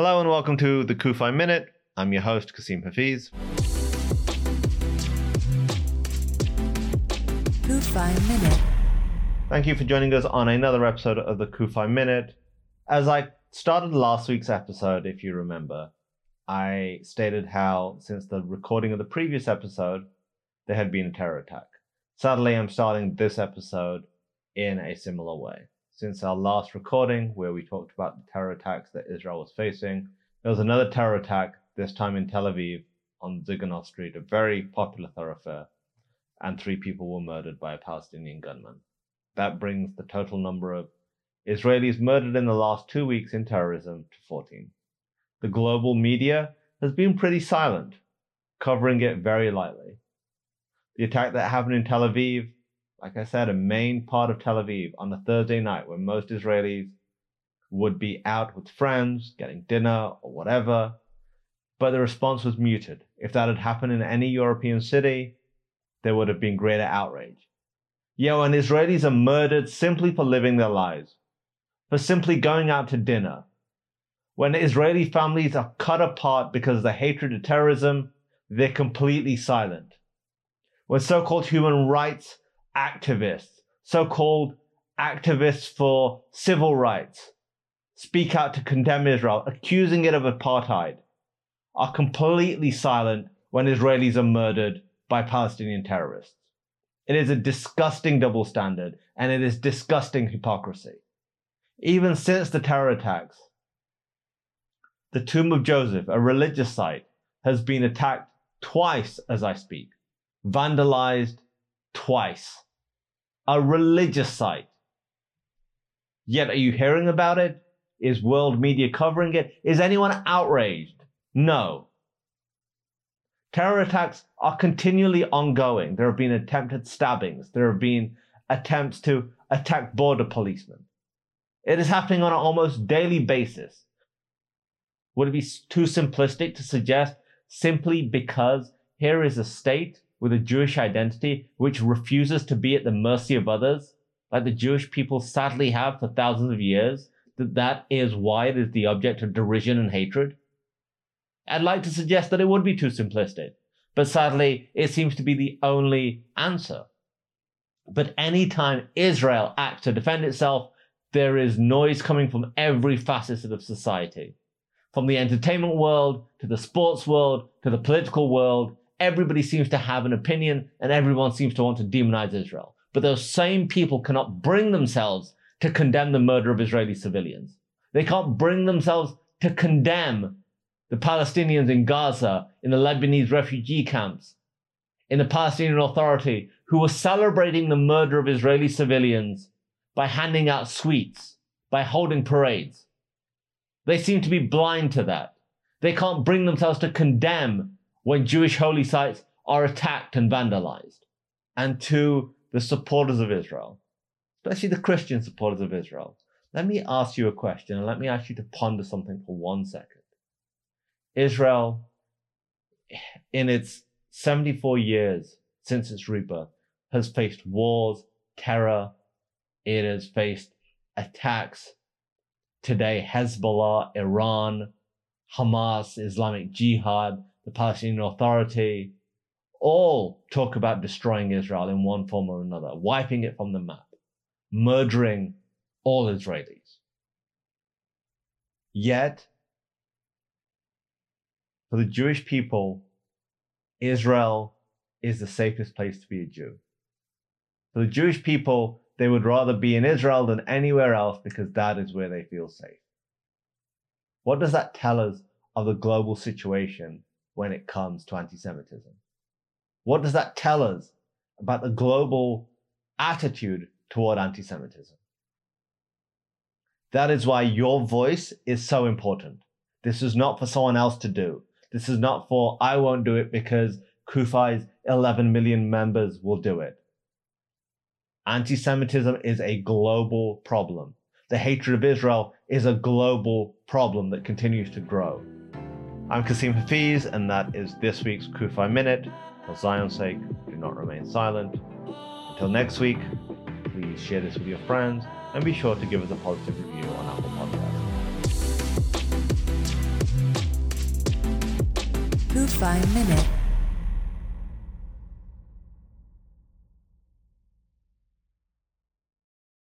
Hello and welcome to the CUFI Minute. I'm your host, Kasim Hafiz. CUFI Minute. Thank you for joining us on another episode of the CUFI Minute. As I started last week's episode, if you remember, I stated how since the recording of the previous episode, there had been a terror attack. Sadly, I'm starting this episode in a similar way. Since our last recording, where we talked about the terror attacks that Israel was facing, there was another terror attack, this time in Tel Aviv on Dizengoff Street, a very popular thoroughfare, and three people were murdered by a Palestinian gunman. That brings the total number of Israelis murdered in the last two weeks in terrorism to 14. The global media has been pretty silent, covering it very lightly. The attack that happened in Tel Aviv, like I said, a main part of Tel Aviv on a Thursday night when most Israelis would be out with friends, getting dinner or whatever, but the response was muted. If that had happened in any European city, there would have been greater outrage. Yo, and Israelis are murdered simply for living their lives, for simply going out to dinner. When Israeli families are cut apart because of the hatred of terrorism, they're completely silent. When so called human rights activists, so called activists for civil rights, speak out to condemn Israel, accusing it of apartheid, are completely silent when Israelis are murdered by Palestinian terrorists. It is a disgusting double standard and it is disgusting hypocrisy. Even since the terror attacks, the tomb of Joseph, a religious site, has been attacked twice as I speak, vandalized twice. A religious site. Yet, are you hearing about it? Is world media covering it? Is anyone outraged? No. Terror attacks are continually ongoing. There have been attempted stabbings. There have been attempts to attack border policemen. It is happening on an almost daily basis. Would it be too simplistic to suggest simply because here is a state with a Jewish identity which refuses to be at the mercy of others, like the Jewish people sadly have for thousands of years, that that is why it is the object of derision and hatred? I'd like to suggest that it would be too simplistic, but sadly, it seems to be the only answer. But anytime Israel acts to defend itself, there is noise coming from every facet of society. From the entertainment world to the sports world to the political world, everybody seems to have an opinion and everyone seems to want to demonize Israel. But those same people cannot bring themselves to condemn the murder of Israeli civilians. They can't bring themselves to condemn the Palestinians in Gaza, in the Lebanese refugee camps, in the Palestinian Authority, who were celebrating the murder of Israeli civilians by handing out sweets, by holding parades. They seem to be blind to that. They can't bring themselves to condemn when Jewish holy sites are attacked and vandalized. And to the supporters of Israel, especially the Christian supporters of Israel, let me ask you a question and let me ask you to ponder something for one second. Israel, in its 74 years since its rebirth, has faced wars, terror, it has faced attacks. Today, Hezbollah, Iran, Hamas, Islamic Jihad, the Palestinian Authority, all talk about destroying Israel in one form or another, wiping it from the map, murdering all Israelis. Yet, for the Jewish people, Israel is the safest place to be a Jew. For the Jewish people, they would rather be in Israel than anywhere else because that is where they feel safe. What does that tell us of the global situation when it comes to anti Semitism? What does that tell us about the global attitude toward anti Semitism? That is why your voice is so important. This is not for someone else to do. This is not for I won't do it because CUFI's 11 million members will do it. Anti Semitism is a global problem. The hatred of Israel is a global problem that continues to grow. I'm Kasim Hafiz, and that is this week's CUFI Minute. For Zion's sake, do not remain silent. Until next week, please share this with your friends and be sure to give us a positive review on Apple Podcasts. CUFI Minute.